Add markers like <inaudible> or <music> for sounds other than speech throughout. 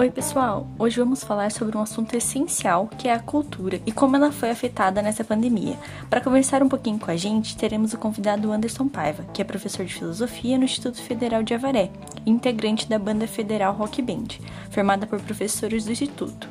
Oi, pessoal! Hoje vamos falar sobre um assunto essencial que é a cultura e como ela foi afetada nessa pandemia. Para conversar um pouquinho com a gente, teremos o convidado Anderson Paiva, que é professor de filosofia no Instituto Federal de Avaré integrante da banda federal Rock Band, formada por professores do Instituto.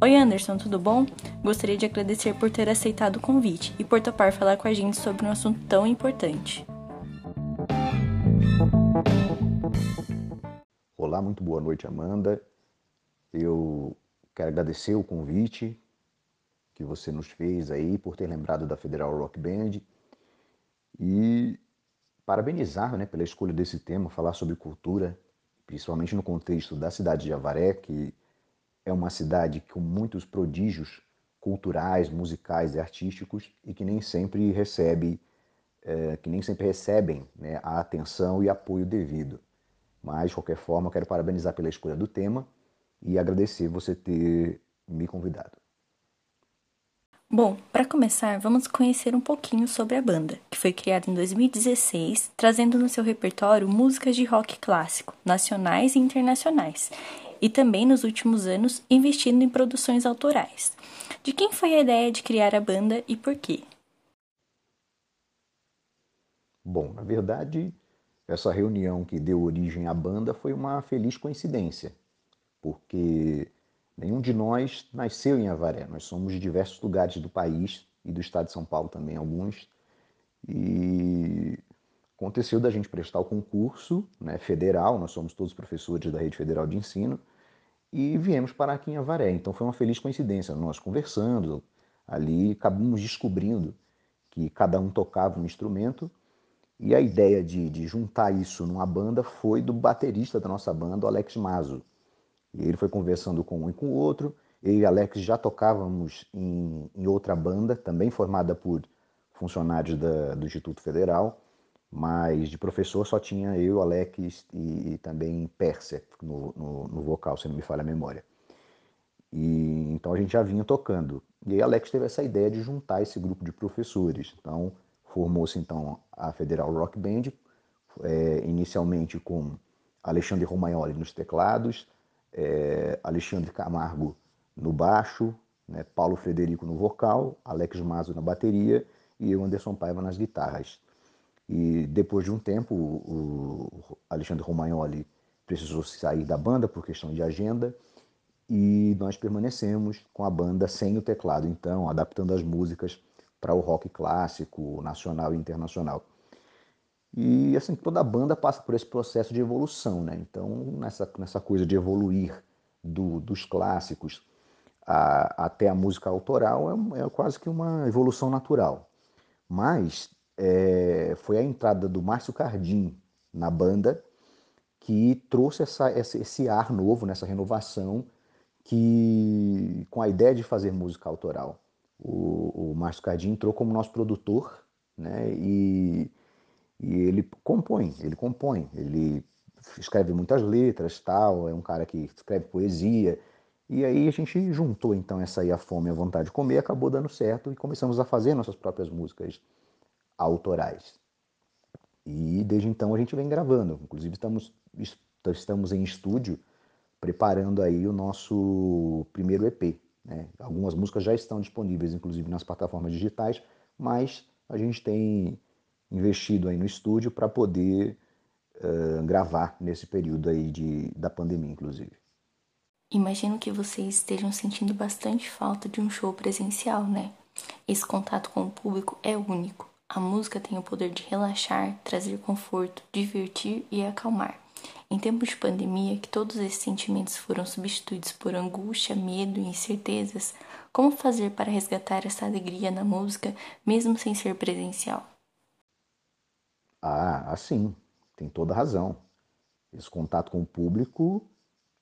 Oi, Anderson, tudo bom? Gostaria de agradecer por ter aceitado o convite e por topar falar com a gente sobre um assunto tão importante. Olá, muito boa noite, Amanda. Eu quero agradecer o convite que você nos fez aí por ter lembrado da Federal Rock Band e parabenizar né, pela escolha desse tema, falar sobre cultura, principalmente no contexto da cidade de Avaré, que é uma cidade com muitos prodígios culturais, musicais e artísticos e que nem sempre recebe, é, que nem sempre recebem né, a atenção e apoio devido. Mas, de qualquer forma, quero parabenizar pela escolha do tema e agradecer você ter me convidado. Bom, para começar, vamos conhecer um pouquinho sobre a banda, que foi criada em 2016, trazendo no seu repertório músicas de rock clássico, nacionais e internacionais, e também nos últimos anos investindo em produções autorais. De quem foi a ideia de criar a banda e por quê? Bom, na verdade, essa reunião que deu origem à banda foi uma feliz coincidência porque nenhum de nós nasceu em Avaré. Nós somos de diversos lugares do país e do estado de São Paulo também, alguns. E aconteceu da gente prestar o concurso né, federal, nós somos todos professores da Rede Federal de Ensino, e viemos parar aqui em Avaré. Então foi uma feliz coincidência. Nós conversando ali, acabamos descobrindo que cada um tocava um instrumento, e a ideia de, de juntar isso numa banda foi do baterista da nossa banda, o Alex Mazo e ele foi conversando com um e com o outro. Eu e Alex já tocávamos em, em outra banda, também formada por funcionários da, do Instituto Federal, mas de professor só tinha eu, Alex e, e também Pérsia no, no, no, vocal, se não me falha a memória. E, então a gente já vinha tocando. E aí Alex teve essa ideia de juntar esse grupo de professores. Então formou-se então a Federal Rock Band, é, inicialmente com Alexandre Romagnoli nos teclados, é, Alexandre Camargo no baixo, né, Paulo Frederico no vocal, Alex Mazo na bateria e Anderson Paiva, nas guitarras. E depois de um tempo, o Alexandre Romagnoli precisou sair da banda por questão de agenda e nós permanecemos com a banda sem o teclado, então adaptando as músicas para o rock clássico, nacional e internacional. E assim, toda banda passa por esse processo de evolução, né? Então, nessa, nessa coisa de evoluir do, dos clássicos a, até a música autoral é, é, quase que uma evolução natural. Mas é, foi a entrada do Márcio Cardim na banda que trouxe essa, esse, esse ar novo, nessa renovação, que com a ideia de fazer música autoral. O, o Márcio Cardim entrou como nosso produtor, né? E e ele compõe, ele compõe, ele escreve muitas letras, tal, é um cara que escreve poesia. E aí a gente juntou então essa aí a fome e a vontade de comer, acabou dando certo e começamos a fazer nossas próprias músicas autorais. E desde então a gente vem gravando, inclusive estamos estamos em estúdio preparando aí o nosso primeiro EP. Né? Algumas músicas já estão disponíveis, inclusive nas plataformas digitais, mas a gente tem investido aí no estúdio para poder uh, gravar nesse período aí de, da pandemia, inclusive. Imagino que vocês estejam sentindo bastante falta de um show presencial, né? Esse contato com o público é único. A música tem o poder de relaxar, trazer conforto, divertir e acalmar. Em tempos de pandemia, que todos esses sentimentos foram substituídos por angústia, medo e incertezas, como fazer para resgatar essa alegria na música, mesmo sem ser presencial? Ah, assim, tem toda razão. Esse contato com o público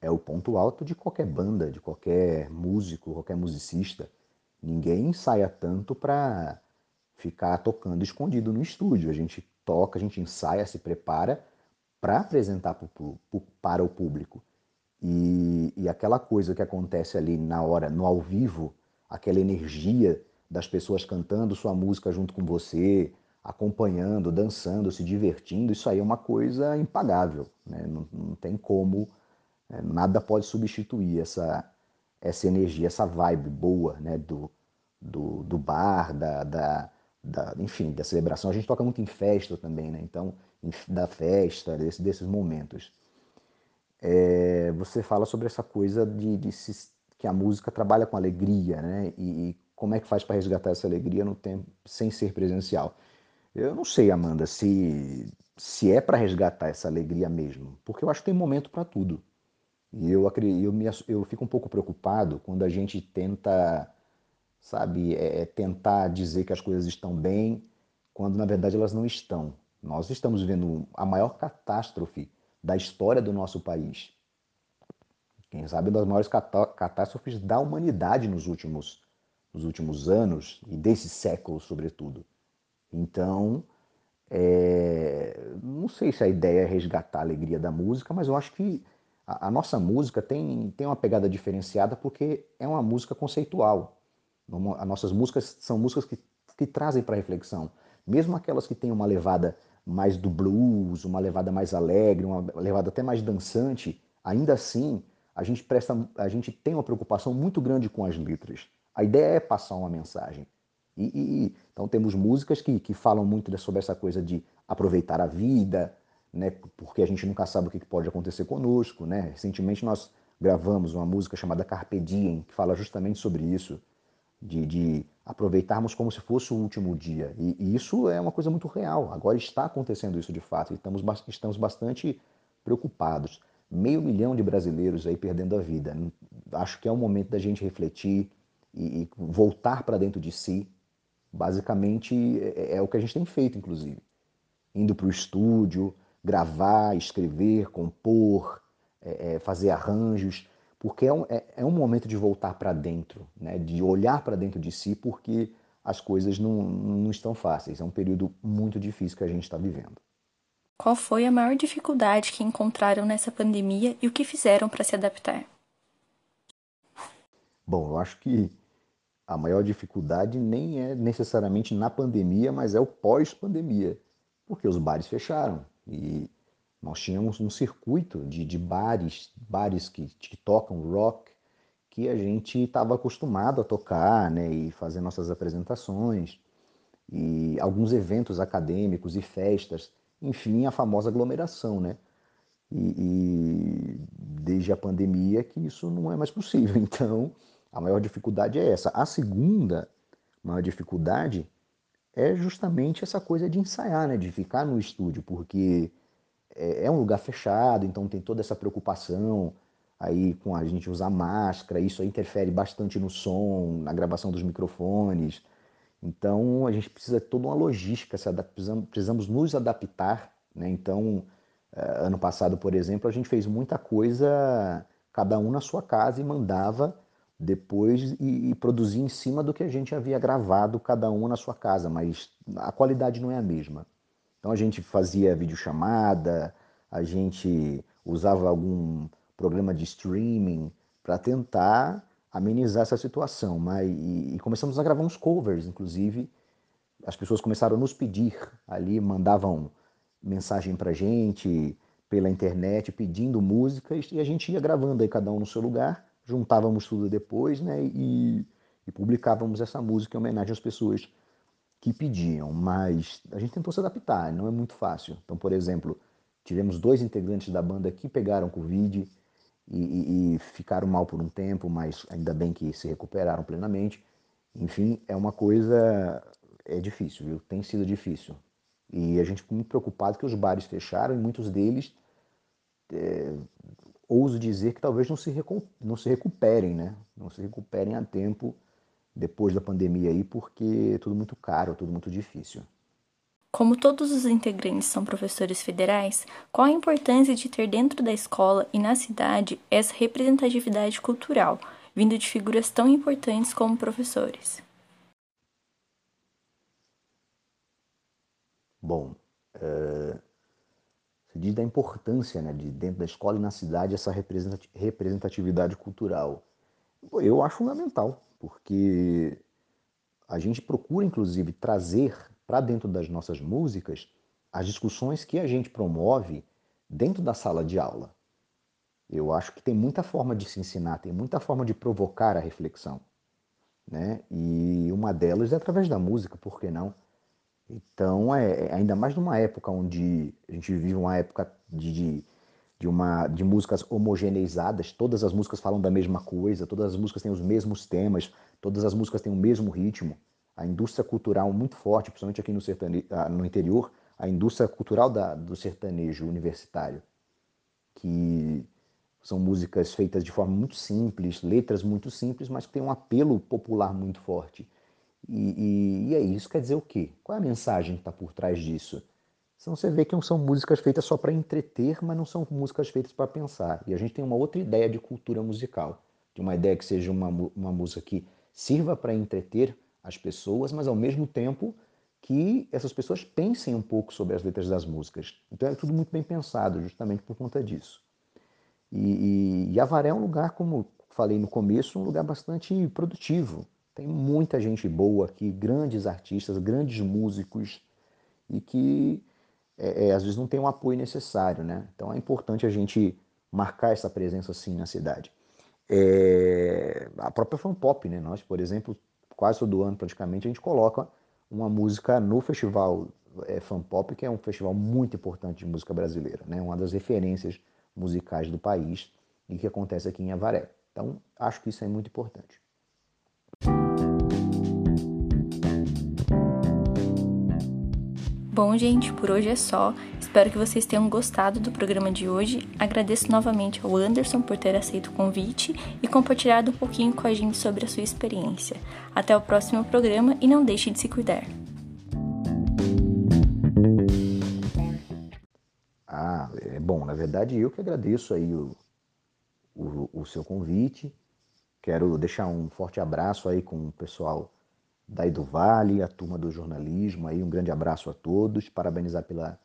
é o ponto alto de qualquer banda, de qualquer músico, qualquer musicista. Ninguém ensaia tanto para ficar tocando escondido no estúdio. A gente toca, a gente ensaia, se prepara para apresentar pro, pro, para o público. E, e aquela coisa que acontece ali na hora, no ao vivo, aquela energia das pessoas cantando sua música junto com você, acompanhando, dançando, se divertindo, isso aí é uma coisa impagável. Né? Não, não tem como É, nada pode substituir essa, essa energia, essa vibe boa né, do, do, do bar, da, da, da, enfim, da celebração. A gente toca muito em festa também, né? Então, em, da festa, desse, desses momentos. É, você fala sobre essa coisa de, de se, que a música trabalha com alegria, né? E, e como é que faz para resgatar essa alegria no tempo sem ser presencial? Eu não sei, Amanda, se se é para resgatar essa alegria mesmo, porque eu acho que tem momento para tudo. E eu, eu, me, eu fico um pouco preocupado quando a gente tenta, sabe, é, é, tentar dizer que as coisas estão bem, quando na verdade elas não estão. Nós estamos vivendo a maior catástrofe da história do nosso país. Quem sabe das maiores catástrofes da humanidade nos últimos, nos últimos anos e desse século, sobretudo. Então, é, não sei se a ideia é resgatar a alegria da música, mas eu acho que a, a, nossa música tem, tem uma pegada diferenciada porque é uma música conceitual. As nossas músicas são músicas que, que trazem para reflexão. Mesmo aquelas que têm uma levada mais do blues, uma levada mais alegre, uma levada até mais dançante, ainda assim a gente presta, a gente tem uma preocupação muito grande com as letras. A ideia é passar uma mensagem. E, e, então temos músicas que, que falam muito sobre essa coisa de aproveitar a vida, né, porque a gente nunca sabe o que pode acontecer conosco. Né? Recentemente nós gravamos uma música chamada Carpe Diem, que fala justamente sobre isso, de, de aproveitarmos como se fosse o último dia. E, e, isso é uma coisa muito real. Agora está acontecendo isso de fato e estamos, estamos bastante preocupados. Meio milhão de brasileiros aí perdendo a vida. Acho que é o momento da gente refletir e, e voltar para dentro de si Basicamente é, é, o que a gente tem feito, inclusive. Indo para o estúdio, gravar, escrever, compor, é, é, fazer arranjos, porque é um, é, é um momento de voltar para dentro, né? de olhar para dentro de si, porque as coisas não, não estão fáceis. É um período muito difícil que a gente está vivendo. Qual foi a maior dificuldade que encontraram nessa pandemia e o que fizeram para se adaptar? Bom, eu acho que a maior dificuldade nem é necessariamente na pandemia, mas é o pós-pandemia, porque os bares fecharam e nós tínhamos um circuito de, de bares, bares que, que tocam rock, que a gente estava acostumado a tocar, né, e fazer nossas apresentações, e alguns eventos acadêmicos e festas, enfim, a famosa aglomeração, né? E, e desde a pandemia que isso não é mais possível. <laughs> Então, a maior dificuldade é essa. A segunda maior dificuldade é justamente essa coisa de ensaiar, né? de ficar no estúdio, porque é, é um lugar fechado, então tem toda essa preocupação aí com a gente usar máscara, isso interfere bastante no som, na gravação dos microfones. Então a gente precisa de toda uma logística, precisamos, precisamos nos adaptar. Né? Então, eh, ano passado, por exemplo, a gente fez muita coisa, cada um na sua casa e mandava depois e, e, produzir em cima do que a gente havia gravado, cada um na sua casa, mas a qualidade não é a mesma. Então a gente fazia videochamada, a gente usava algum programa de streaming para tentar amenizar essa situação. Mas, e, e, começamos a gravar uns covers, inclusive. As pessoas começaram a nos pedir ali, mandavam mensagem para gente pela internet pedindo músicas e a gente ia gravando aí cada um no seu lugar juntávamos tudo depois né, e, e publicávamos essa música em homenagem às pessoas que pediam, mas a gente tentou se adaptar, não é muito fácil. Então, por exemplo, tivemos dois integrantes da banda que pegaram Covid e, e, e, ficaram mal por um tempo, mas ainda bem que se recuperaram plenamente. Enfim, é uma coisa. É difícil, viu? Tem sido difícil. E a gente ficou muito preocupado que os bares fecharam e muitos deles é, ouso dizer que talvez não se, não se recuperem, né? Não se recuperem a tempo depois da pandemia aí, porque é tudo muito caro, tudo muito difícil. Como todos os integrantes são professores federais, qual a importância de ter dentro da escola e na cidade essa representatividade cultural, vindo de figuras tão importantes como professores? Bom, uh, se diz da importância né, de dentro da escola e na cidade essa representatividade cultural. Eu acho fundamental, porque a gente procura, inclusive, trazer para dentro das nossas músicas as discussões que a gente promove dentro da sala de aula. Eu acho que tem muita forma de se ensinar, tem muita forma de provocar a reflexão. Né? E uma delas é através da música, por que não? Então, é, é ainda mais numa época onde a gente vive uma época de, de, de, uma, de músicas homogeneizadas, todas as músicas falam da mesma coisa, todas as músicas têm os mesmos temas, todas as músicas têm o mesmo ritmo. A indústria cultural muito forte, principalmente aqui no. Ah, no interior, a indústria cultural da, do sertanejo universitário, que são músicas feitas de forma muito simples, letras muito simples, mas que tem um apelo popular muito forte. E, e, e é isso quer dizer o quê? Qual é a mensagem que está por trás disso? Então você vê que não são músicas feitas só para entreter, mas não são músicas feitas para pensar. E a gente tem uma outra ideia de cultura musical, de uma ideia que seja uma, uma música que sirva para entreter as pessoas, mas ao mesmo tempo que essas pessoas pensem um pouco sobre as letras das músicas. Então é tudo muito bem pensado, justamente por conta disso. E, e, e Avaré é um lugar, como falei no começo, um lugar bastante produtivo. Tem muita gente boa aqui, grandes artistas, grandes músicos, e que é, é, às vezes não tem o apoio necessário, né? Então é importante a gente marcar essa presença assim na cidade. É, a própria fan pop, né? Nós, por exemplo, quase todo ano praticamente a gente coloca uma música no festival é, fan pop, que é um festival muito importante de música brasileira, né? Uma das referências musicais do país e que acontece aqui em Avaré. Então, acho que isso é muito importante. Bom, gente, por hoje é só. Espero que vocês tenham gostado do programa de hoje. Agradeço novamente ao Anderson por ter aceito o convite e compartilhado um pouquinho com a gente sobre a sua experiência. Até o próximo programa e não deixe de se cuidar. Bom, na verdade eu que agradeço aí o, o, o seu convite. Quero deixar um forte abraço aí com o pessoal daí do Vale, a turma do jornalismo aí, um grande abraço a todos, parabenizar pela,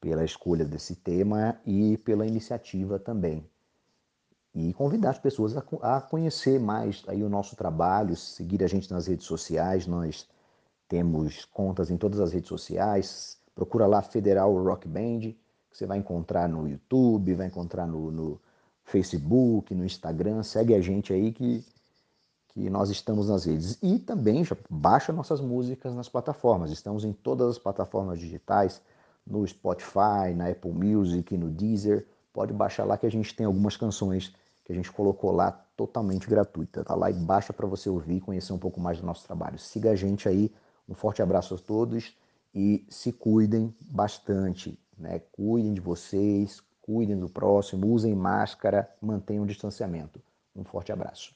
pela escolha desse tema e pela iniciativa também. E convidar as pessoas a, a conhecer mais aí o nosso trabalho, seguir a gente nas redes sociais, nós temos contas em todas as redes sociais, procura lá Federal Rock Band, que você vai encontrar no YouTube, vai encontrar no, no Facebook, no Instagram. Segue a gente aí que, que nós estamos nas redes. E também já baixa nossas músicas nas plataformas. Estamos em todas as plataformas digitais, no Spotify, na Apple Music, no Deezer. Pode baixar lá que a gente tem algumas canções que a gente colocou lá totalmente gratuita. Tá lá e baixa para você ouvir e conhecer um pouco mais do nosso trabalho. Siga a gente aí. Um forte abraço a todos e se cuidem bastante. Né? Cuidem de vocês, cuidem do próximo, usem máscara, mantenham o distanciamento. Um forte abraço.